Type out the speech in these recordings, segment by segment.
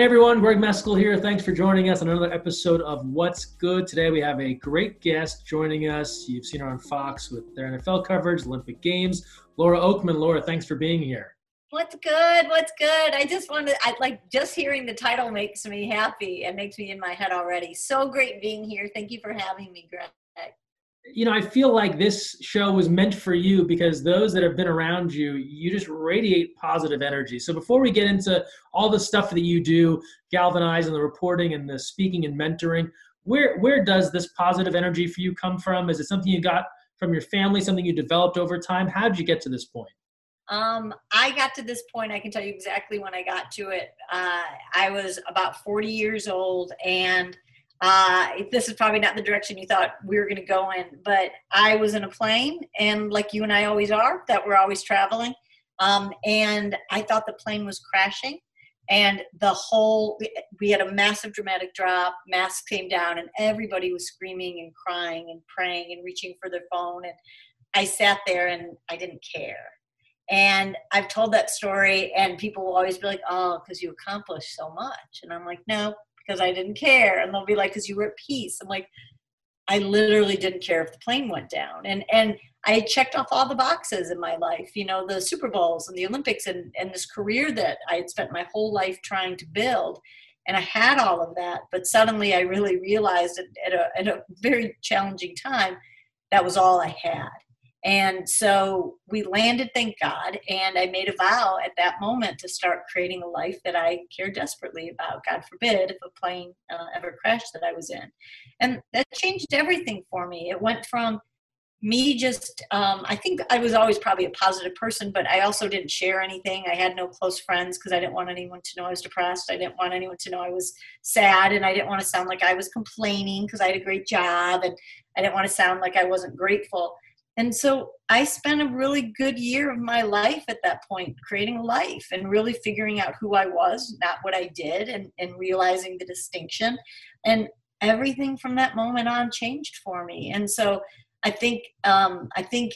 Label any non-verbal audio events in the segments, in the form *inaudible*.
Hey everyone, Greg Meskel here. Thanks for joining us on another episode of What's Good. Today we have a great guest joining us. You've seen her on Fox with their NFL coverage, Olympic Games. Laura Okmin. Laura, thanks for being here. What's good? What's good? I just wanted, I like just hearing the title makes me happy and makes me in my head already. So great being here. Thank you for having me, Greg you know, I feel like this show was meant for you because those that have been around you, you just radiate positive energy. So before we get into all the stuff that you do, galvanize and the reporting and the speaking and mentoring, where where does this positive energy for you come from? Is it something you got from your family, something you developed over time? How did you get to this point? Um, I got to this point. I can tell you exactly when I got to it. Uh, I was about 40 years old, and uh, this is probably not the direction you thought we were going to go in, but I was in a plane, and like you and I always are, that we're always traveling. Um, and I thought the plane was crashing, and the whole we had a massive dramatic drop. Masks came down, and everybody was screaming and crying and praying and reaching for their phone. And I sat there and I didn't care. And I've told that story, and people will always be like, "Oh, because you accomplished so much," and I'm like, "No, because I didn't care. And they'll be like, because you were at peace. I'm like, I literally didn't care if the plane went down. And and I checked off all the boxes in my life, you know, the Super Bowls and the Olympics and, and this career that I had spent my whole life trying to build. And I had all of that, but suddenly I really realized at, at, a, at a very challenging time that was all I had. And so we landed, thank God. And I made a vow at that moment to start creating a life that I care desperately about. God forbid if a plane uh, ever crashed that I was in. And that changed everything for me. It went from me just, um, I think I was always probably a positive person, but I also didn't share anything. I had no close friends because I didn't want anyone to know I was depressed. I didn't want anyone to know I was sad. And I didn't want to sound like I was complaining because I had a great job. And I didn't want to sound like I wasn't grateful and so I spent a really good year of my life at that point creating life and really figuring out who I was, not what I did, and, and realizing the distinction. And everything from that moment on changed for me. And so I think um, I think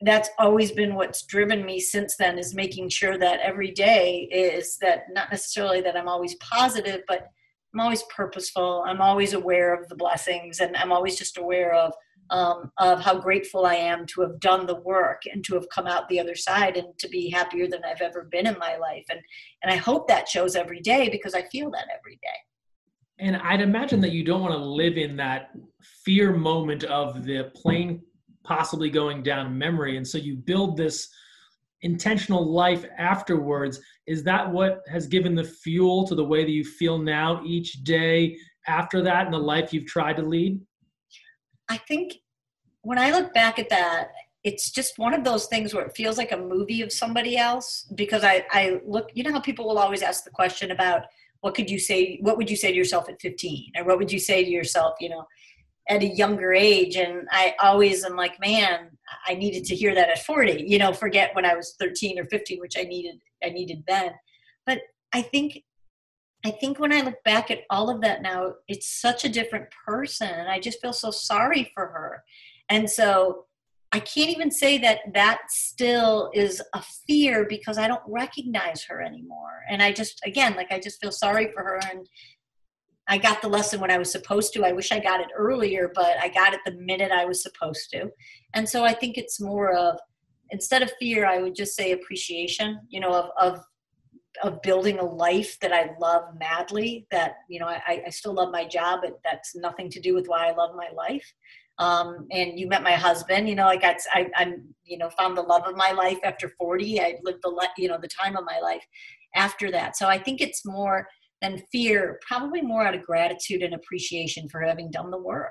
that's always been what's driven me since then is making sure that every day is that not necessarily that I'm always positive, but I'm always purposeful. I'm always aware of the blessings and I'm always just aware of um, of how grateful I am to have done the work and to have come out the other side and to be happier than I've ever been in my life. And and I hope that shows every day because I feel that every day. And I'd imagine that you don't want to live in that fear moment of the plane possibly going down memory. And so you build this intentional life afterwards. Is that what has given the fuel to the way that you feel now each day after that and the life you've tried to lead? I think when I look back at that, it's just one of those things where it feels like a movie of somebody else because I, I look, you know how people will always ask the question about what could you say, what would you say to yourself at 15 or what would you say to yourself, you know, at a younger age. And I always am like, man, I needed to hear that at 40, you know, forget when I was 13 or 15, which I needed, I needed then. But I think I think when I look back at all of that now, it's such a different person. And I just feel so sorry for her. And so I can't even say that that still is a fear because I don't recognize her anymore. And I just, again, like I just feel sorry for her. And I got the lesson when I was supposed to. I wish I got it earlier, but I got it the minute I was supposed to. And so I think it's more of, instead of fear, I would just say appreciation, you know, of, of of building a life that I love madly. That you know, I, I still love my job, but that's nothing to do with why I love my life. Um, and you met my husband. You know, I, I, I'm, you know, found the love of my life after 40. I lived the, you know, the time of my life after that. So I think it's more than fear, probably more out of gratitude and appreciation for having done the work.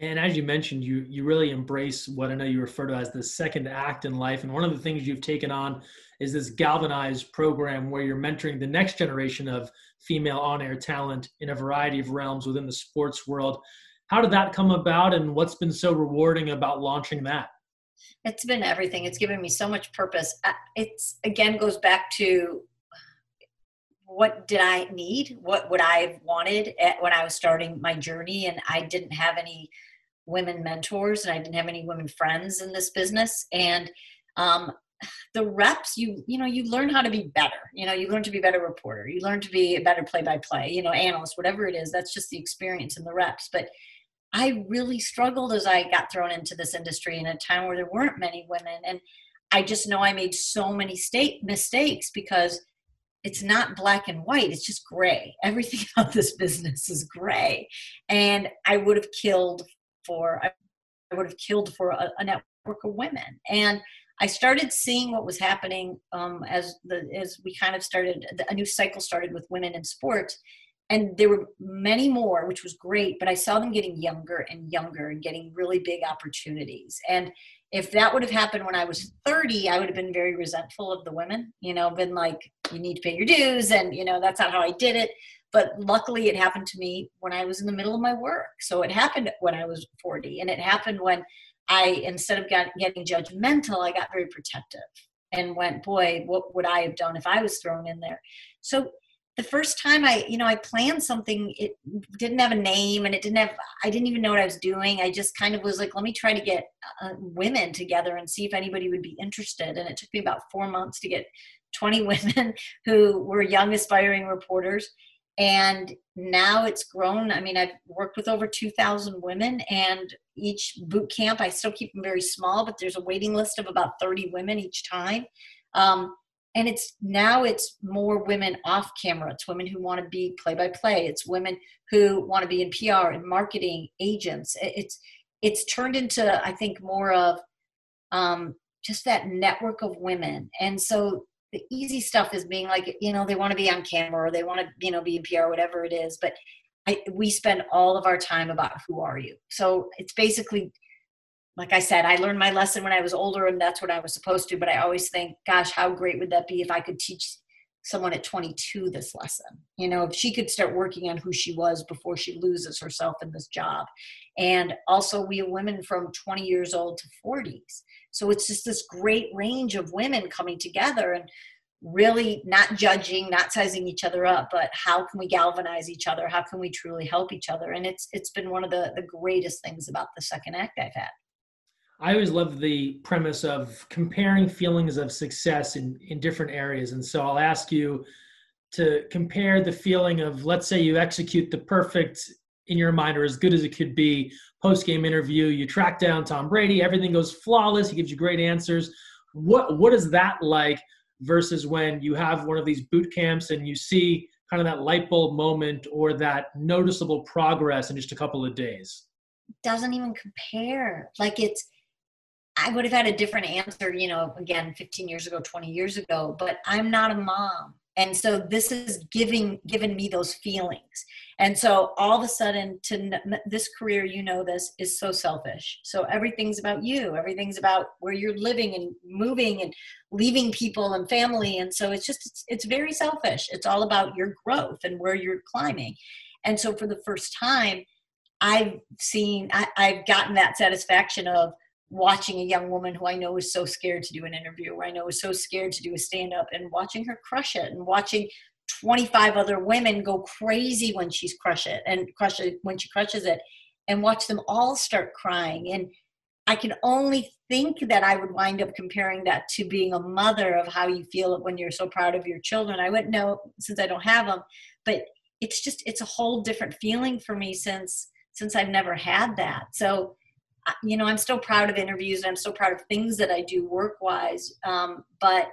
And as you mentioned, you you really embrace what I know you refer to as the second act in life. And one of the things you've taken on is this galvanized program where you're mentoring the next generation of female on-air talent in a variety of realms within the sports world. How did that come about, and what's been so rewarding about launching that? It's been everything. It's given me so much purpose. It's again goes back to what did I need? What would I have wanted when I was starting my journey? And I didn't have any women mentors and I didn't have any women friends in this business. And um, the reps you you know you learn how to be better. You know you learn to be a better reporter. You learn to be a better play by play you know analyst whatever it is. That's just the experience and the reps. But i really struggled as i got thrown into this industry in a time where there weren't many women. And i just know i made so many state mistakes because it's not black and white. It's just gray. *laughs* Everything about this business is gray. And i would have killed for i would have killed for a, a network of women. And I started seeing what was happening um, as the as we kind of started a new cycle started with women in sports, and there were many more, which was great. But I saw them getting younger and younger and getting really big opportunities. And if that would have happened when I was 30, I would have been very resentful of the women. You know, been like, you need to pay your dues, and you know that's not how I did it. But luckily, it happened to me when I was in the middle of my work. So it happened when I was 40, and it happened when I, instead of get, getting judgmental, I got very protective and went, boy, what would I have done if I was thrown in there? So the first time I, you know, I planned something, it didn't have a name and it didn't have, I didn't even know what I was doing. I just kind of was like, let me try to get uh, women together and see if anybody would be interested. And it took me about four months to get 20 *laughs* women who were young aspiring reporters and now it's grown i mean i've worked with over 2000 women and each boot camp. I still keep them very small but there's a waiting list of about 30 women each time. Um, and it's now it's more women off camera. It's women who want to be play by play it's women who want to be in pr and marketing agents. It's it's turned into i think more of um, just that network of women. And so the easy stuff is being like you know they want to be on camera or they want to you know be in pr whatever it is but I, we spend all of our time about who are you. So it's basically like i said i learned my lesson when i was older and that's what i was supposed to but i always think gosh how great would that be if i could teach someone at 22 this lesson? You know if she could start working on who she was before she loses herself in this job. And also we have women from 20 years old to 40s so it's just this great range of women coming together and really not judging, not sizing each other up, but how can we galvanize each other? How can we truly help each other? And it's it's been one of the the greatest things about the second act I've had. I always love the premise of comparing feelings of success in, in different areas. And so I'll ask you to compare the feeling of, let's say you execute the perfect in your mind or as good as it could be post game interview. You track down Tom Brady, everything goes flawless. He gives you great answers. What what is that like versus when you have one of these boot camps and you see kind of that light bulb moment or that noticeable progress in just a couple of days? Doesn't even compare. Like it's I would have had a different answer, you know, again, 15 years ago, 20 years ago, but I'm not a mom and so this is giving given me those feelings. And so all of a sudden to this career you know this is so selfish. So everything's about you. Everything's about where you're living and moving and leaving people and family. And so it's just it's, it's very selfish. It's all about your growth and where you're climbing. And so for the first time i've seen I, i've gotten that satisfaction of watching a young woman who I know is so scared to do an interview, or I know is so scared to do a stand up, and watching her crush it, and watching 25 other women go crazy when she's crush it and crush it when she crushes it, and watch them all start crying. And I can only think that I would wind up comparing that to being a mother of how you feel when you're so proud of your children. I wouldn't know since I don't have them, but it's just it's a whole different feeling for me since since I've never had that. So you know, I'm still proud of interviews and I'm still proud of things that I do work wise. Um, but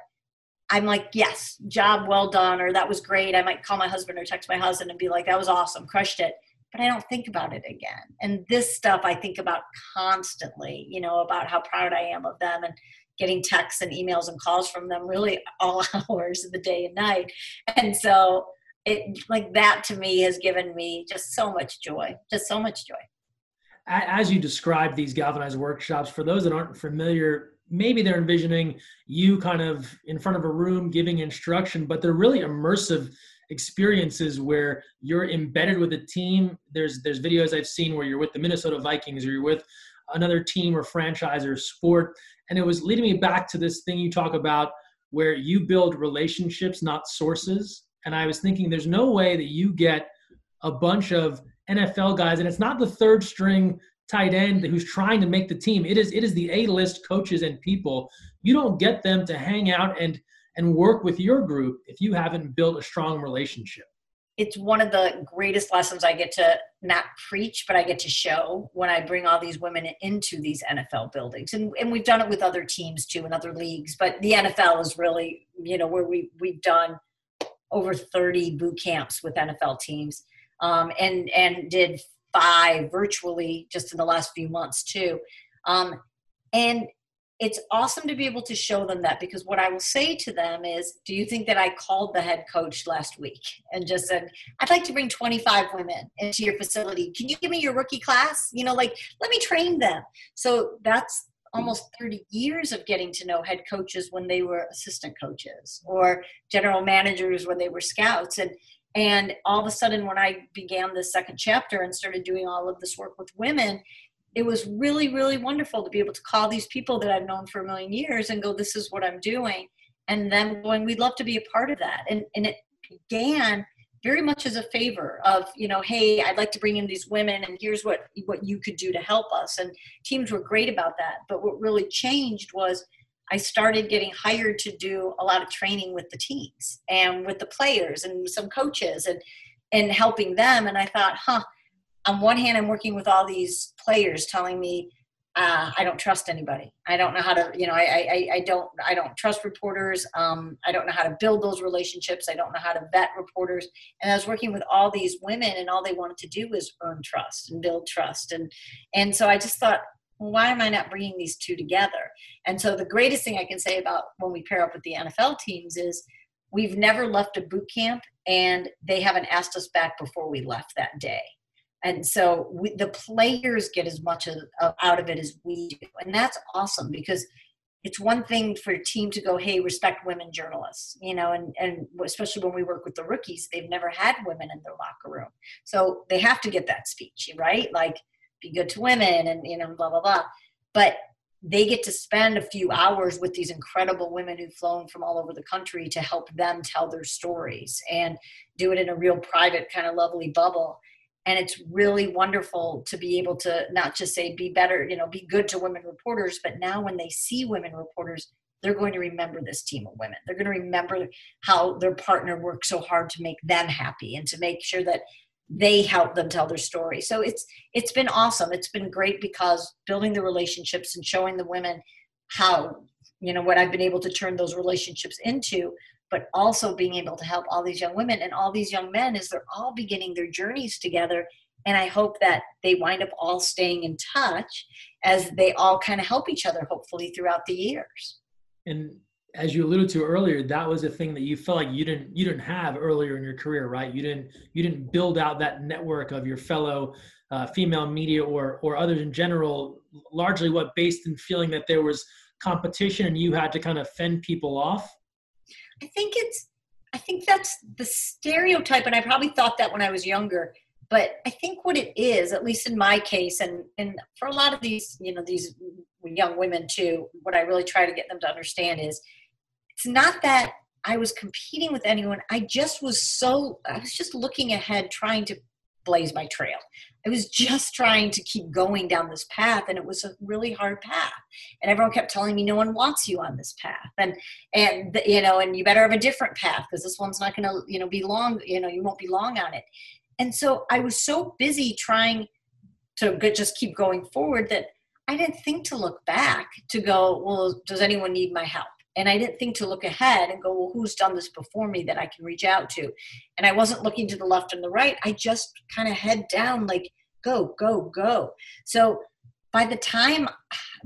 I'm like, yes, job well done, or that was great. I might call my husband or text my husband and be like, that was awesome, crushed it. But I don't think about it again. And this stuff I think about constantly, you know, about how proud I am of them and getting texts and emails and calls from them really *laughs* all hours of the day and night. And so it like that to me has given me just so much joy, just so much joy as you describe these galvanized workshops, for those that aren't familiar, maybe they're envisioning you kind of in front of a room giving instruction, but they're really immersive experiences where you're embedded with a team. There's there's videos I've seen where you're with the Minnesota Vikings or you're with another team or franchise or sport, and it was leading me back to this thing you talk about where you build relationships, not sources. And I was thinking, there's no way that you get a bunch of NFL guys, and it's not the third string tight end who's trying to make the team. It is it is the A-list coaches and people. You don't get them to hang out and and work with your group if you haven't built a strong relationship. It's one of the greatest lessons I get to not preach, but I get to show when I bring all these women into these NFL buildings. And, and we've done it with other teams too and other leagues, but the NFL is really, you know, where we, we've done over 30 boot camps with NFL teams um, and, and did five virtually just in the last few months too. Um, and it's awesome to be able to show them that because what I will say to them is, do you think that I called the head coach last week and just said, I'd like to bring 25 women into your facility. Can you give me your rookie class? You know, like, let me train them. So that's almost 30 years of getting to know head coaches when they were assistant coaches or general managers when they were scouts. And and all of a sudden, when I began the second chapter and started doing all of this work with women, it was really, really wonderful to be able to call these people that I've known for a million years and go, This is what I'm doing. And then going, We'd love to be a part of that. And, and it began very much as a favor of you know hey i'd like to bring in these women and here's what what you could do to help us and teams were great about that but what really changed was I started getting hired to do a lot of training with the teams and with the players and some coaches and and helping them. And I thought, huh, on one hand, I'm working with all these players telling me uh, I don't trust anybody. I don't know how to, you know, I, I, I don't, I don't trust reporters. Um, I don't know how to build those relationships. I don't know how to vet reporters. And I was working with all these women, and all they wanted to do was earn trust and build trust. And and so I just thought, why am I not bringing these two together? And so the greatest thing I can say about when we pair up with the NFL teams is we've never left a boot camp and they haven't asked us back before we left that day. And so we, the players get as much of, out of it as we do. And that's awesome because it's one thing for a team to go, hey, respect women journalists, you know, and, and especially when we work with the rookies, they've never had women in their locker room. So they have to get that speech, right? Like, be good to women and you know blah blah blah. But they get to spend a few hours with these incredible women who've flown from all over the country to help them tell their stories and do it in a real private kind of lovely bubble. And it's really wonderful to be able to not just say be better you know be good to women reporters but now when they see women reporters they're going to remember this team of women. They're going to remember how their partner worked so hard to make them happy and to make sure that they help them tell their story. So it's it's been awesome. It's been great because building the relationships and showing the women how you know what i've been able to turn those relationships into but also being able to help all these young women. And all these young men as they're all beginning their journeys together and i hope that they wind up all staying in touch as they all kind of help each other hopefully throughout the years. And as you alluded to earlier, that was a thing that you felt like you didn't you didn't have earlier in your career, right? You didn't you didn't build out that network of your fellow uh, female media or or others in general. Largely, what based in feeling that there was competition and you had to kind of fend people off. I think it's I think that's the stereotype, and I probably thought that when I was younger. But I think what it is, at least in my case, and and for a lot of these, you know, these young women too, what I really try to get them to understand is it's not that I was competing with anyone. I just was so, I was just looking ahead, trying to blaze my trail. I was just trying to keep going down this path, and it was a really hard path. And everyone kept telling me, "No one wants you on this path," and and you know, and you better have a different path because this one's not going to, you know, be long. You know, you won't be long on it. And so I was so busy trying to just keep going forward that I didn't think to look back to go, "Well, does anyone need my help?" And I didn't think to look ahead and go, well, who's done this before me that I can reach out to? And I wasn't looking to the left and the right. I just kind of head down, like, go, go, go. So by the time,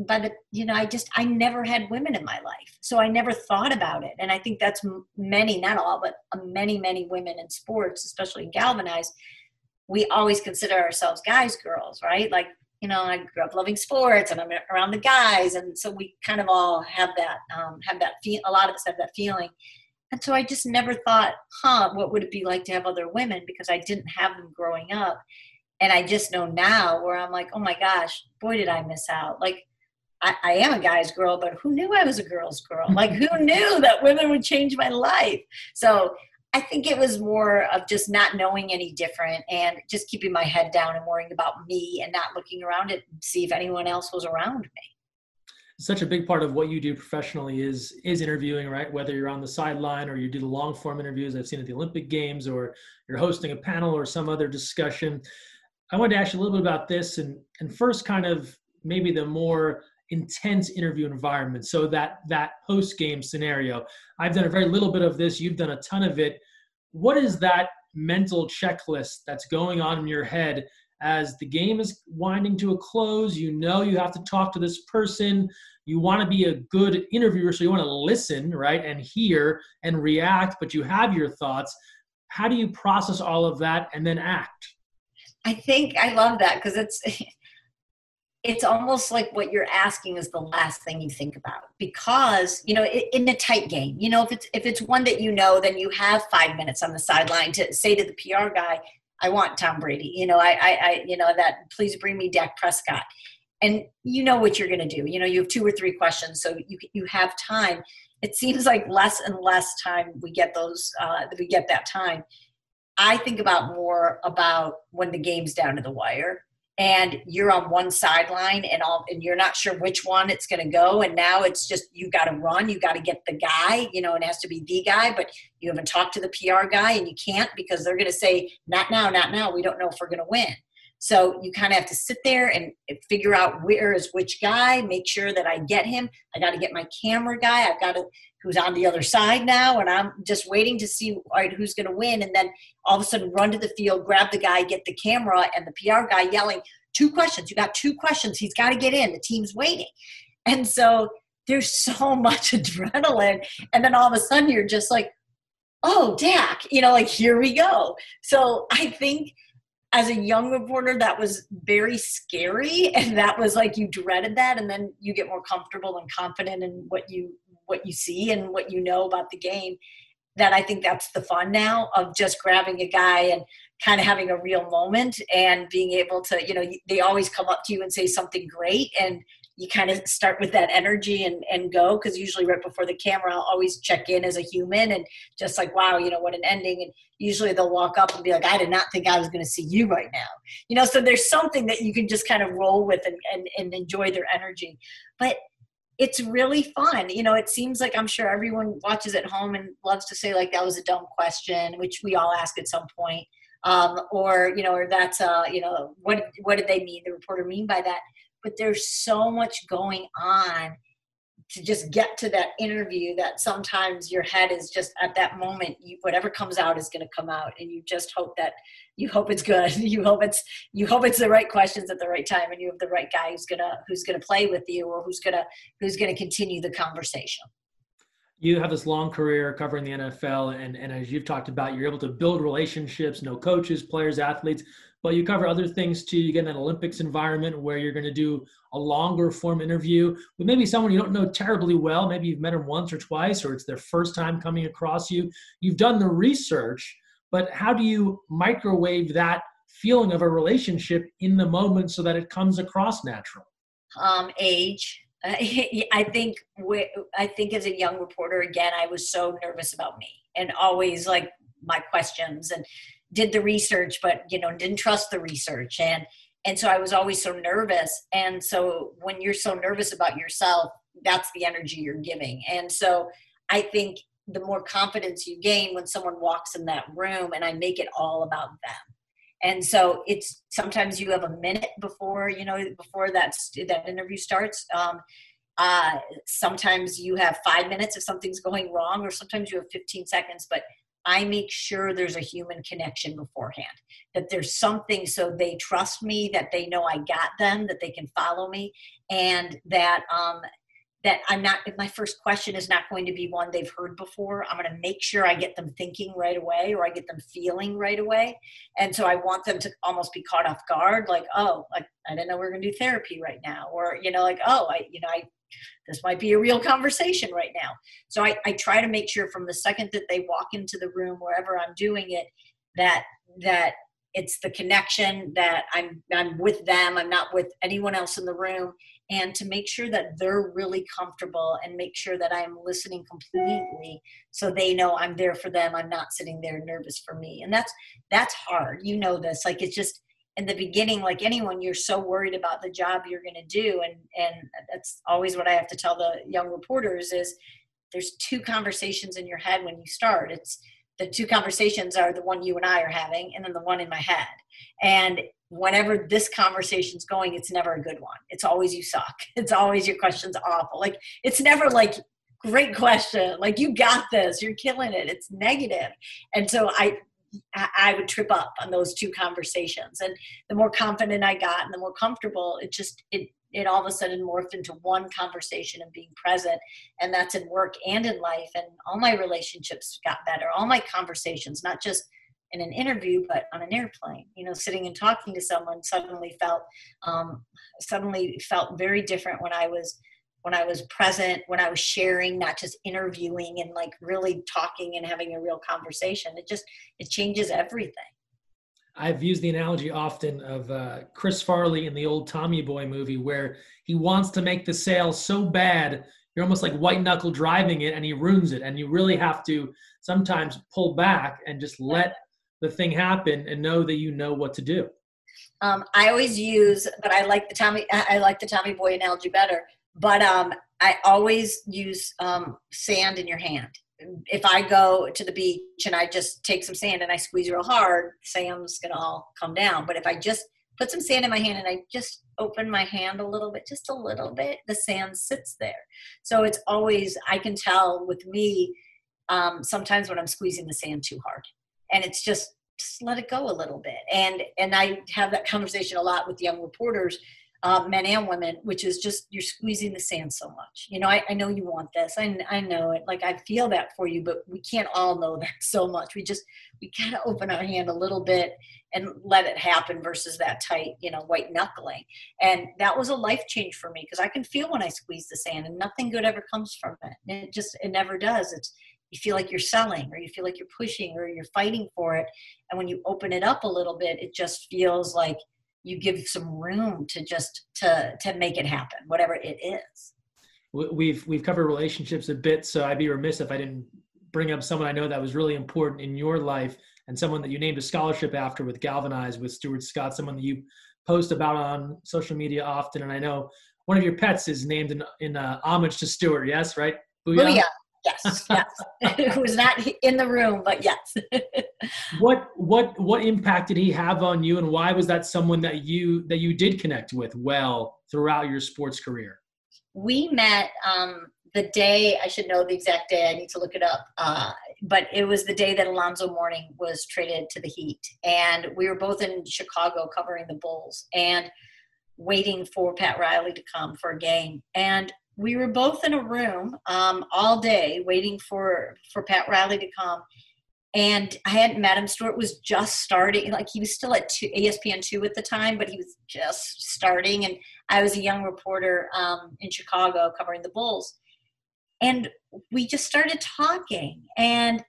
by the, you know, I just, I never had women in my life. So I never thought about it. And I think that's many, not all, but uh, many, many women in sports, especially in galvanized, we always consider ourselves guys, girls, right? Like you know, I grew up loving sports and I'm around the guys. And so we kind of all have that, um, have that feel, a lot of us have that feeling. And so I just never thought, huh, what would it be like to have other women? Because I didn't have them growing up. And I just know now where I'm like, oh my gosh, boy, did I miss out. Like, I, I am a guy's girl, but who knew I was a girl's girl? Like, who knew that women would change my life? So I think it was more of just not knowing any different and just keeping my head down and worrying about me and not looking around and see if anyone else was around me. Such a big part of what you do professionally is is interviewing, right? Whether you're on the sideline or you do the long form interviews I've seen at the Olympic Games or you're hosting a panel or some other discussion. I wanted to ask you a little bit about this and and first kind of maybe the more intense interview environment. So that that post game scenario, I've done a very little bit of this. You've done a ton of it. What is that mental checklist that's going on in your head as the game is winding to a close? You know you have to talk to this person. You want to be a good interviewer, so you want to listen, right, and hear and react, but you have your thoughts. How do you process all of that and then act? I think I love that because it's *laughs* it's almost like what you're asking is the last thing you think about because you know in a tight game you know if it's if it's one that you know then you have five minutes on the sideline to say to the pr guy i want tom brady you know i i, I you know that please bring me dak prescott. And you know what you're going to do you know you have two or three questions so you you have time. It seems like less and less time we get those uh, we get that time. I think about more about when the game's down to the wire and you're on one sideline and all and you're not sure which one it's going to go. And now it's just you got to run you got to get the guy you know it has to be the guy but you haven't talked to the pr guy and you can't because they're going to say not now not now. We don't know if we're going to win. So you kind of have to sit there and figure out where is which guy make sure that i get him. I got to get my camera guy. I've got to who's on the other side now, and I'm just waiting to see all right, who's going to win. And then all of a sudden, run to the field, grab the guy, get the camera, and the PR guy yelling, Two questions. You got two questions. He's got to get in. The team's waiting. And so there's so *laughs* much adrenaline. And then all of a sudden, you're just like, oh, Dak, you know, like, here we go. So I think as a young reporter that was very scary and that was like you dreaded that and then you get more comfortable and confident in what you what you see and what you know about the game that I think that's the fun now of just grabbing a guy and kind of having a real moment and being able to, you know, they always come up to you and say something great and you kind of start with that energy and, and go because usually right before the camera I'll always check in as a human and just like wow you know what an ending and usually they'll walk up and be like I did not think I was going to see you right now you know so there's something that you can just kind of roll with and, and, and enjoy their energy. But it's really fun. You know, it seems like I'm sure everyone watches at home and loves to say like that was a dumb question, which we all ask at some point. Um, or you know, or that's uh, you know, what what did they mean? The reporter mean by that? But there's so much going on to just get to that interview that sometimes your head is just at that moment you, whatever comes out is going to come out and you just hope that you hope it's good *laughs* you hope it's you hope it's the right questions at the right time and you have the right guy who's going to who's going to play with you or who's going to who's going to continue the conversation. You have this long career covering the NFL, and, and as you've talked about, you're able to build relationships, know coaches, players, athletes, but you cover other things too. You get in an Olympics environment where you're going to do a longer form interview with maybe someone you don't know terribly well. Maybe you've met them once or twice, or it's their first time coming across you. You've done the research, but how do you microwave that feeling of a relationship in the moment so that it comes across natural? Um, age. *laughs* I think I think as a young reporter, again, I was so nervous about me and always like my questions and did the research but you know didn't trust the research. And and so i was always so nervous. And so when you're so nervous about yourself that's the energy you're giving. And so i think the more confidence you gain when someone walks in that room and i make it all about them. And so it's sometimes you have a minute before you know before that that interview starts. Um, uh, sometimes you have five minutes if something's going wrong or sometimes you have 15 seconds but I make sure there's a human connection beforehand, that there's something so they trust me, that they know I got them, that they can follow me, and that um, that I'm not. My first question is not going to be one they've heard before. I'm going to make sure I get them thinking right away, or I get them feeling right away, and so I want them to almost be caught off guard, like, oh, like I didn't know we are going to do therapy right now, or you know, like, oh, I, you know, I this might be a real conversation right now. So I, I try to make sure from the second that they walk into the room, wherever I'm doing it, that that it's the connection that I'm I'm with them. I'm not with anyone else in the room, and to make sure that they're really comfortable and make sure that I'm listening completely so they know I'm there for them. I'm not sitting there nervous for me. And that's that's hard. You know this. Like it's just in the beginning like anyone you're so worried about the job you're going to do and and that's always what I have to tell the young reporters is there's two conversations in your head when you start. It's the two conversations are the one you and I are having, and then the one in my head. And whenever this conversation's going, it's never a good one. It's always you suck. *laughs* It's always your question's awful. Like it's never like great question. Like you got this. You're killing it. It's. And so I I would trip up on those two conversations. And the more confident I got and the more comfortable, it just it it all of a sudden morphed into one conversation and being present. And that's in work and in life. And all my relationships got better. All my conversations not just in an interview but on an airplane you know sitting and talking to someone suddenly felt um, suddenly felt very different when i was when i was present when i was sharing not just interviewing and like really talking and having a real conversation it just it changes everything I've used the analogy often of uh, Chris Farley in the old Tommy Boy movie where he wants to make the sale so bad, you're almost like white knuckle driving it and he ruins it. And you really have to sometimes pull back and just let the thing happen and know that you know what to do. Um, I always use, but I like the Tommy, I like the Tommy Boy analogy better. But um, I always use um, sand in your hand if I go to the beach and I just take some sand and I squeeze real hard, sand's gonna all come down. But if I just put some sand in my hand and I just open my hand a little bit, just a little bit, the sand sits there. So it's always I can tell with me um, sometimes when I'm squeezing the sand too hard, and it's just just let it go a little bit. And and I have that conversation a lot with young reporters uh, men and women, which is just you're squeezing the sand so much. You know, I, I know you want this. I, I know it. Like I feel that for you, but we can't all know *laughs* that so much. We just we kind of *laughs* open our hand a little bit and let it happen versus that tight, you know, white knuckling. And that was a life change for me because I can feel when I squeeze the sand and nothing good ever comes from it. And it just it never does. It's you feel like you're selling or you feel like you're pushing or you're fighting for it. And when you open it up a little bit, it just feels like you give some room to just to to make it happen whatever it is we've we've covered relationships a bit so i'd be remiss if i didn't bring up someone i know that was really important in your life and someone that you named a scholarship after with galvanize with stuart scott someone that you post about on social media often and i know one of your pets is named in, in uh, homage to stuart yes right Booyah? Booyah. Yes, yes. *laughs* Who's not in the room, but yes. *laughs* what what what impact did he have on you, and why was that someone that you that you did connect with well throughout your sports career? We met um, the day I should know the exact day. I need to look it up. Uh, but it was the day that Alonzo Mourning was traded to the Heat, and we were both in Chicago covering the Bulls and waiting for Pat Riley to come for a game. And we were both in a room um, all day waiting for for Pat Riley to come. And I hadn't met him. Stuart was just starting, like he was still at two, ESPN two at the time, but he was just starting. And I was a young reporter um, in Chicago covering the Bulls, and we just started talking. And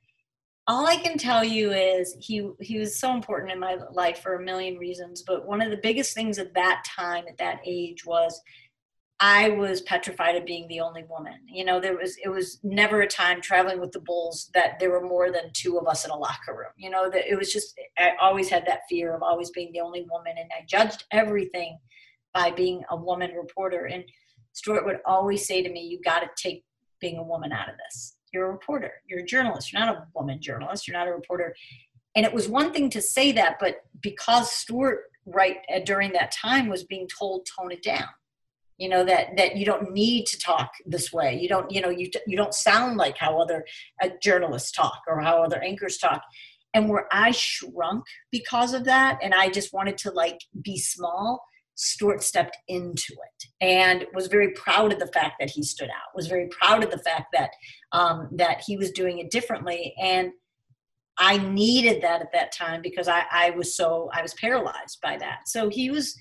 all I can tell you is he he was so important in my life for a million reasons. But one of the biggest things at that time, at that age, was I was petrified of being the only woman. You know, there was it was never a time traveling with the Bulls that there were more than two of us in a locker room. You know, that it was just I always had that fear of always being the only woman, and I judged everything by being a woman reporter. And Stuart would always say to me, "You got to take being a woman out of this. You're a reporter. You're a journalist. You're not a woman journalist. You're not a reporter." And it was one thing to say that, but because Stuart right uh, during that time was being told tone it down you know that that you don't need to talk this way. You don't you know you, you don't sound like how other uh, journalists talk or how other anchors talk. And where i shrunk because of that and i just wanted to like be small stuart stepped into it and was very proud of the fact that he stood out was very proud of the fact that um, that he was doing it differently. And i needed that at that time because I, I was so i was paralyzed by that. So he was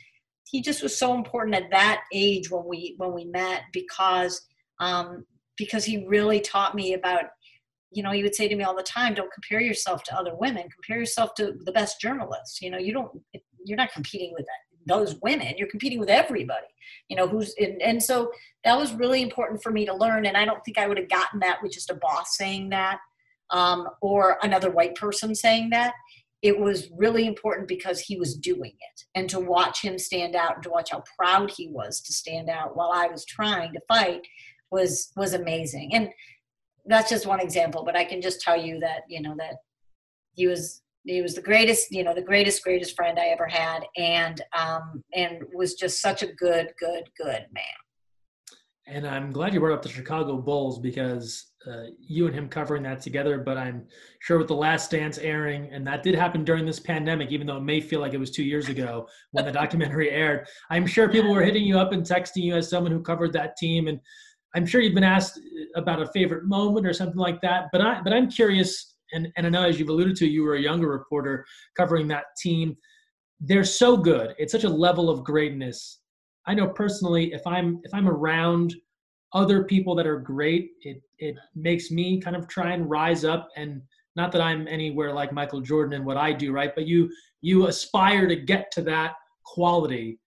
he just was so important at that age when we when we met because um, because he really taught me about you know he would say to me all the time don't compare yourself to other women. Compare yourself to the best journalists you know you don't you're not competing with those women. You're competing with everybody you know who's in and so that was really important for me to learn and i don't think i would have gotten that with just a boss saying that um, or another white person saying that it was really important because he was doing it. And to watch him stand out and to watch how proud he was to stand out while i was trying to fight was was amazing. And that's just one example but i can just tell you that you know that he was he was the greatest you know the greatest greatest friend i ever had and um and was just such a good good good man. And i'm glad you brought up the chicago bulls because uh, you and him covering that together but i'm sure with the last dance airing and that did happen during this pandemic even though it may feel like it was two years ago when the *laughs* documentary aired i'm sure people were hitting you up and texting you as someone who covered that team and i'm sure you've been asked about a favorite moment or something like that but i but i'm curious and, and I know as you've alluded to, you were a younger reporter covering that team. They're so good. It's such a level of greatness. I know personally, if I'm if I'm around other people that are great, it it makes me kind of try and rise up and not that I'm anywhere like Michael Jordan and what I do, right? But you you aspire to get to that quality.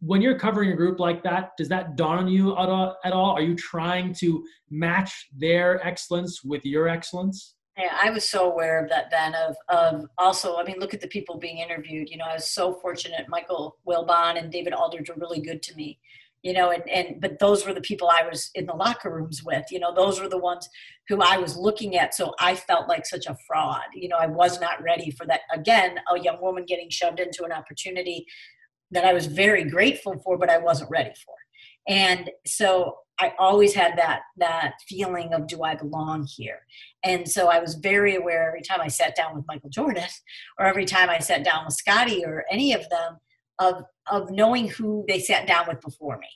When you're covering a group like that, does that dawn on you at all? At all? Are you trying to match their excellence with your excellence? Yeah, I was so aware of that then. Of of also, I mean, look at the people being interviewed. You know, I was so fortunate. Michael Wilbon and David Aldridge were really good to me. You know, and and but those were the people I was in the locker rooms with. You know, those were the ones who I was looking at. So I felt like such a fraud. You know, I was not ready for that. Again, a young woman getting shoved into an opportunity that I was very grateful for, but I wasn't ready for. And so I always had that that feeling of do I belong here? And so I was very aware every time I sat down with Michael Jordan or every time I sat down with Scottie or any of them of of knowing who they sat down with before me.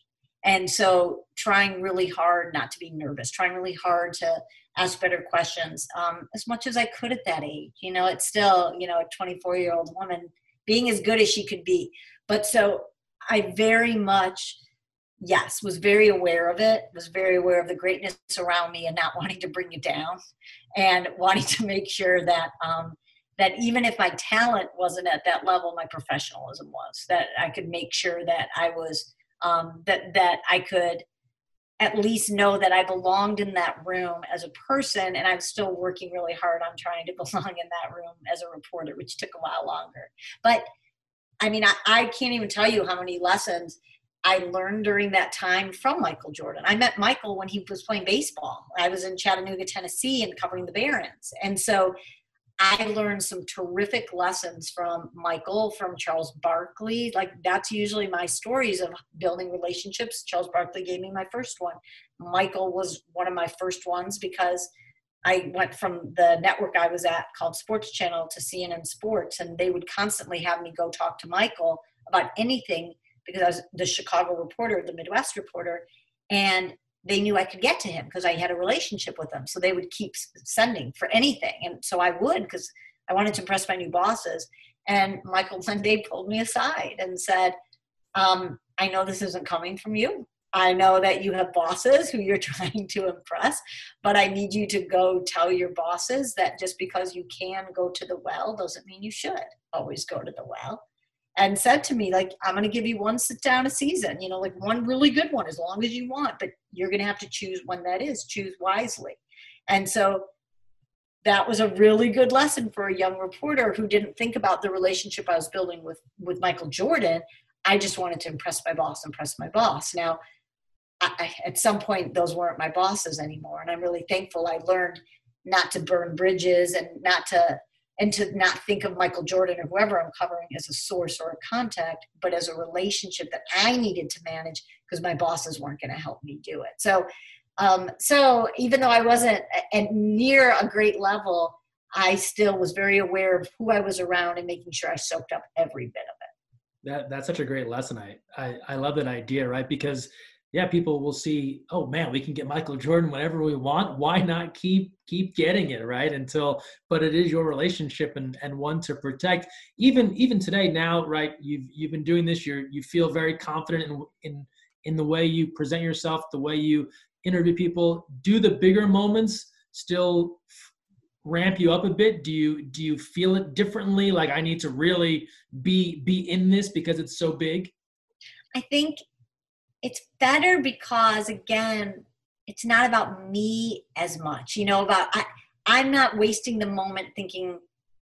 And so trying really hard not to be nervous, trying really hard to ask better questions um, as much as I could at that age. You know, it's still, you know, a 24 year old woman being as good as she could be. But so I very much yes was very aware of it was very aware of the greatness around me and not wanting to bring it down and *laughs* wanting to make sure that um, that even if my talent wasn't at that level my professionalism was that i could make sure that i was um, that that i could at least know that i belonged in that room as a person and i'm still working really hard on trying to *laughs* belong in that room as a reporter which took a while longer but i mean i, I can't even tell you how many lessons I learned during that time from Michael Jordan. I met Michael when he was playing baseball. I was in Chattanooga, Tennessee, and covering the Barons. And so I learned some terrific lessons from Michael, from Charles Barkley. Like that's usually my stories of building relationships. Charles Barkley gave me my first one. Michael was one of my first ones because I went from the network I was at called Sports Channel to CNN Sports, and they would constantly have me go talk to Michael about anything because I was the Chicago reporter, the Midwest reporter, and they knew I could get to him because I had a relationship with them. So they would keep sending for anything. And so I would because I wanted to impress my new bosses. And Michael *laughs* one day pulled me aside and said, um, I know this isn't coming from you. I know that you have bosses who you're *laughs* trying to impress, but I need you to go tell your bosses that just because you can go to the well doesn't mean you should always go to the well and said to me like i'm going to give you one sit down a season you know like one really good one as long as you want but you're going to have to choose when that is choose wisely. And so that was a really good lesson for a young reporter who didn't think about the relationship i was building with with michael jordan. I just wanted to impress my boss impress my boss. Now I, at some point those weren't my bosses anymore and i'm really thankful i learned not to burn bridges and not to and to not think of Michael Jordan or whoever I'm covering as a source or a contact, but as a relationship that I needed to manage because my bosses weren't going to help me do it. So, um, so even though I wasn't at near a great level, I still was very aware of who I was around and making sure I soaked up every bit of it. That that's such a great lesson. I I, I love that idea, right? Because yeah, people will see, oh man, we can get Michael Jordan whenever we want. Why not keep keep getting it, right? Until but it is your relationship and and one to protect. Even even today now, right? You've you've been doing this, you're you feel very confident in in in the way you present yourself, the way you interview people. Do the bigger moments still ramp you up a bit? Do you do you feel it differently? Like I need to really be be in this because it's so big? I think it's better because again, it's not about me as much. You know, about I I'm not wasting the moment thinking,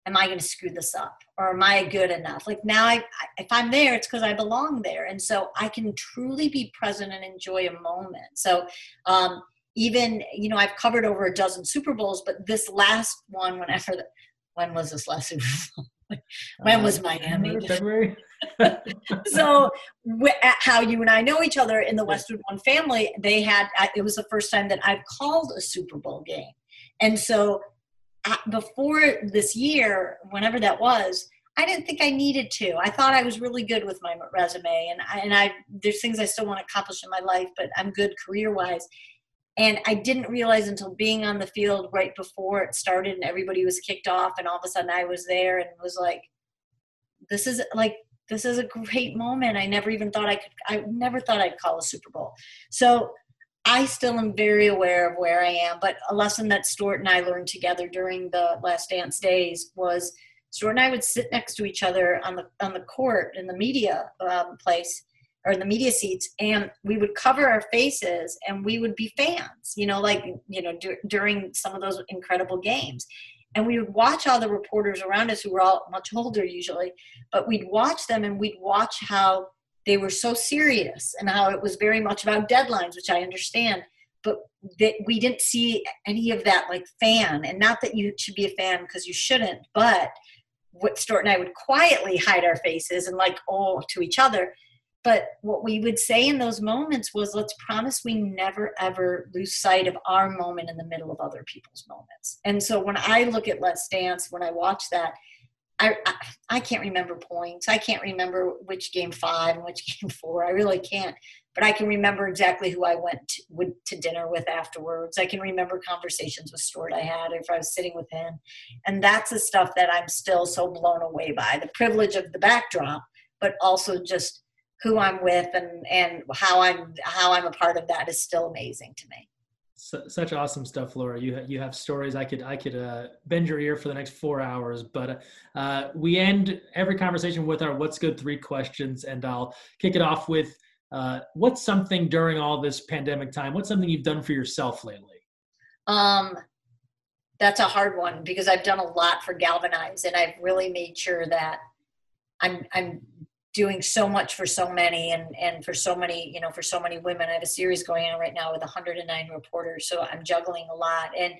am I going to screw this up or am I good enough? Like now, I, if I'm there, it's because I belong there, and so I can truly be present and enjoy a moment. So, um, even you know, I've covered over a dozen Super Bowls, but this last one, whenever the, when was this last Super Bowl? *laughs* when was uh, Miami? February. So how you and I know each other in the Westwood One family, they had it was the first time that I've called a Super Bowl game, and so before this year, whenever that was, I didn't think I needed to. I thought I was really good with my resume, and I, and I there's things I still want to accomplish in my life, but I'm good career wise. And I didn't realize until being on the field right before it started and everybody was kicked off, and all of a sudden I was there and was like, "This is like this is a great moment." I never even thought I could. I never thought I'd call a Super Bowl. So I still am very aware of where I am. But a lesson that Stuart and I learned together during the Last Dance days was Stuart and I would sit next to each other on the on the court in the media um, place or in the media seats, and we would cover our faces and we would be fans. You know, like you know during some of those incredible games. And we would watch all the reporters around us who were all much older usually, but we'd watch them and we'd watch how they were so serious and how it was very much about deadlines, which I understand, but that we didn't see any of that like fan. And not that you should be a fan because you shouldn't, but what Stuart and I would quietly hide our faces and like oh to each other. But what we would say in those moments was, let's promise we never ever lose sight of our moment in the middle of other people's moments. And so when I look at Last Dance, when I watch that, I, I, I can't remember points. I can't remember which game five and which *laughs* game four. I really can't. But I can remember exactly who I went to, to dinner with afterwards. I can remember conversations with Stuart I had if I was sitting with him, and that's the stuff that I'm still so blown away by the privilege of the backdrop, but also just who I'm with and and how I'm how I'm a part of that is still amazing to me such awesome stuff, Laura. You ha- you have stories I could I could uh, bend your ear for the next four hours. But uh, we end every conversation with our "What's Good" three questions, and I'll kick it off with uh, what's something during all this pandemic time. What's something you've done for yourself lately? Um, that's a hard one because I've done a lot for Galvanize, and I've really made sure that I'm I'm doing so much for so many and and for so many you know for so many women. I have a series going on right now with 109 reporters so i'm juggling a lot. And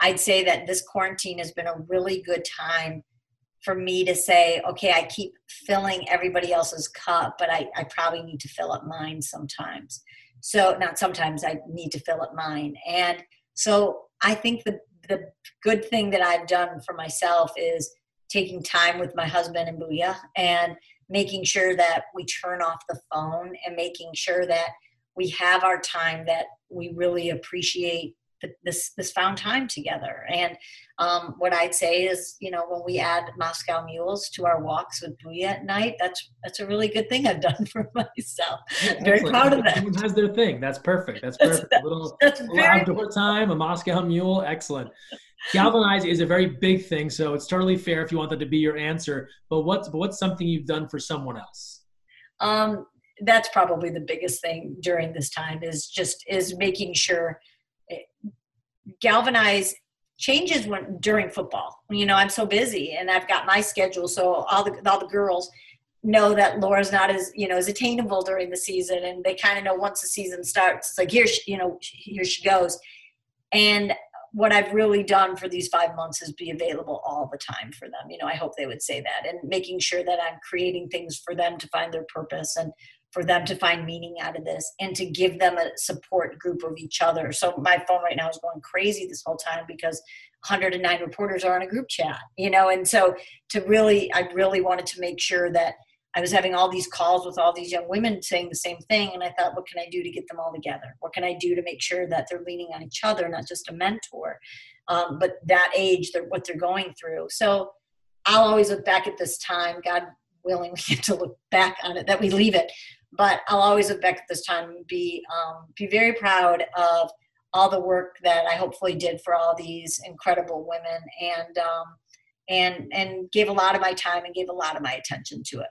i'd say that this quarantine has been a really good time for me to say okay i keep filling everybody else's cup but i, I probably need to fill up mine sometimes. So not sometimes i need to fill up mine. And so i think the the good thing that i've done for myself is taking time with my husband and Booyah and making sure that we turn off the phone and making sure that we have our time that we really appreciate this this found time together. And um, what I'd say is, you know, when we add Moscow mules to our walks with Booyah at night, that's that's a really good thing I've done *laughs* for myself. Yeah, very proud of that. Everyone has their thing. That's perfect. That's perfect. That's, a little, that's a little outdoor time, a Moscow mule, excellent. Galvanize is a very big thing, so it's totally fair if you want that to be your answer. But what's but what's something you've done for someone else? Um, that's probably the biggest thing during this time is just is making sure it, galvanize changes when during football. You know, I'm so busy and I've got my schedule, so all the all the girls know that Laura's not as you know as attainable during the season, and they kind of know once the season starts, it's like here she, you know here she goes, and what I've really done for these five months is be available all the time for them. You know, I hope they would say that and making sure that I'm creating things for them to find their purpose and for them to find meaning out of this and to give them a support group of each other. So my phone right now is going crazy this whole time because 109 reporters are in a group chat, you know, and so to really, I really wanted to make sure that I was having all these calls with all these young women saying the same thing. And I thought, what can I do to get them all together? What can I do to make sure that they're leaning on each other, not just a mentor, um, but that age, they're, what they're going through. So I'll always look back at this time, God willing, *laughs* we get to look back on it, that we leave it. But I'll always look back at this time and be, um, be very proud of all the work that I hopefully did for all these incredible women and um, and and gave a lot of my time and gave a lot of my attention to it.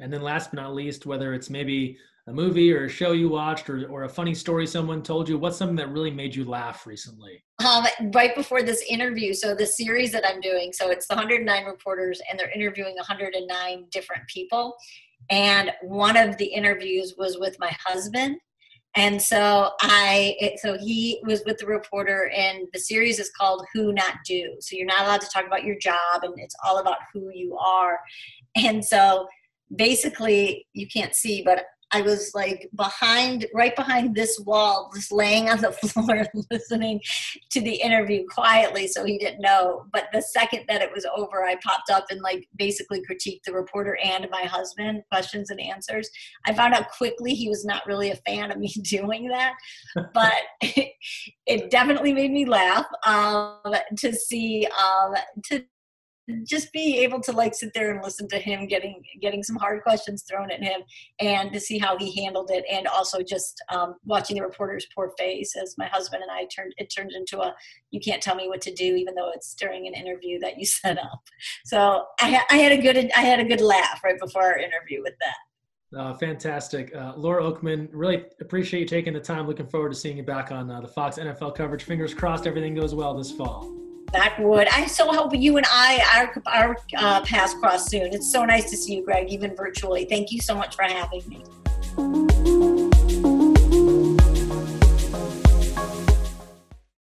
And then last but not least, whether it's maybe a movie or a show you watched or, or a funny story someone told you, what's something that really made you laugh recently? Um, right before this interview, so the series that I'm doing, so it's the 109 reporters and they're interviewing 109 different people. And one of the interviews was with my husband and so I, so he was with the reporter, and the series is called Who Not Do. So you're not allowed to talk about your job, and it's all about who you are. And so basically, you can't see, but I was like behind, right behind this wall, just laying on the *laughs* floor listening to the interview quietly so he didn't know. But the second that it was over, I popped up and like basically critiqued the reporter and my husband, questions and answers. I found out quickly he was not really a fan of me *laughs* doing that, but it, *laughs* it definitely made me laugh um, to see, um, to just be able to like sit there and listen to him getting getting some hard questions thrown at him and to see how he handled it and also just um, watching the reporter's poor face as my husband and i turned it turned into a you can't tell me what to do even though it's during an interview that you *laughs* set up so i, I had a good i had a good laugh right before our interview with that uh, fantastic. Uh, Laura Okmin really appreciate you taking the time. Looking forward to seeing you back on uh, the Fox NFL coverage. Fingers crossed everything goes well this fall. That would. I so hope you and I, our, our uh, paths cross soon. It's so nice to see you, Greg, even virtually. Thank you so much for having me.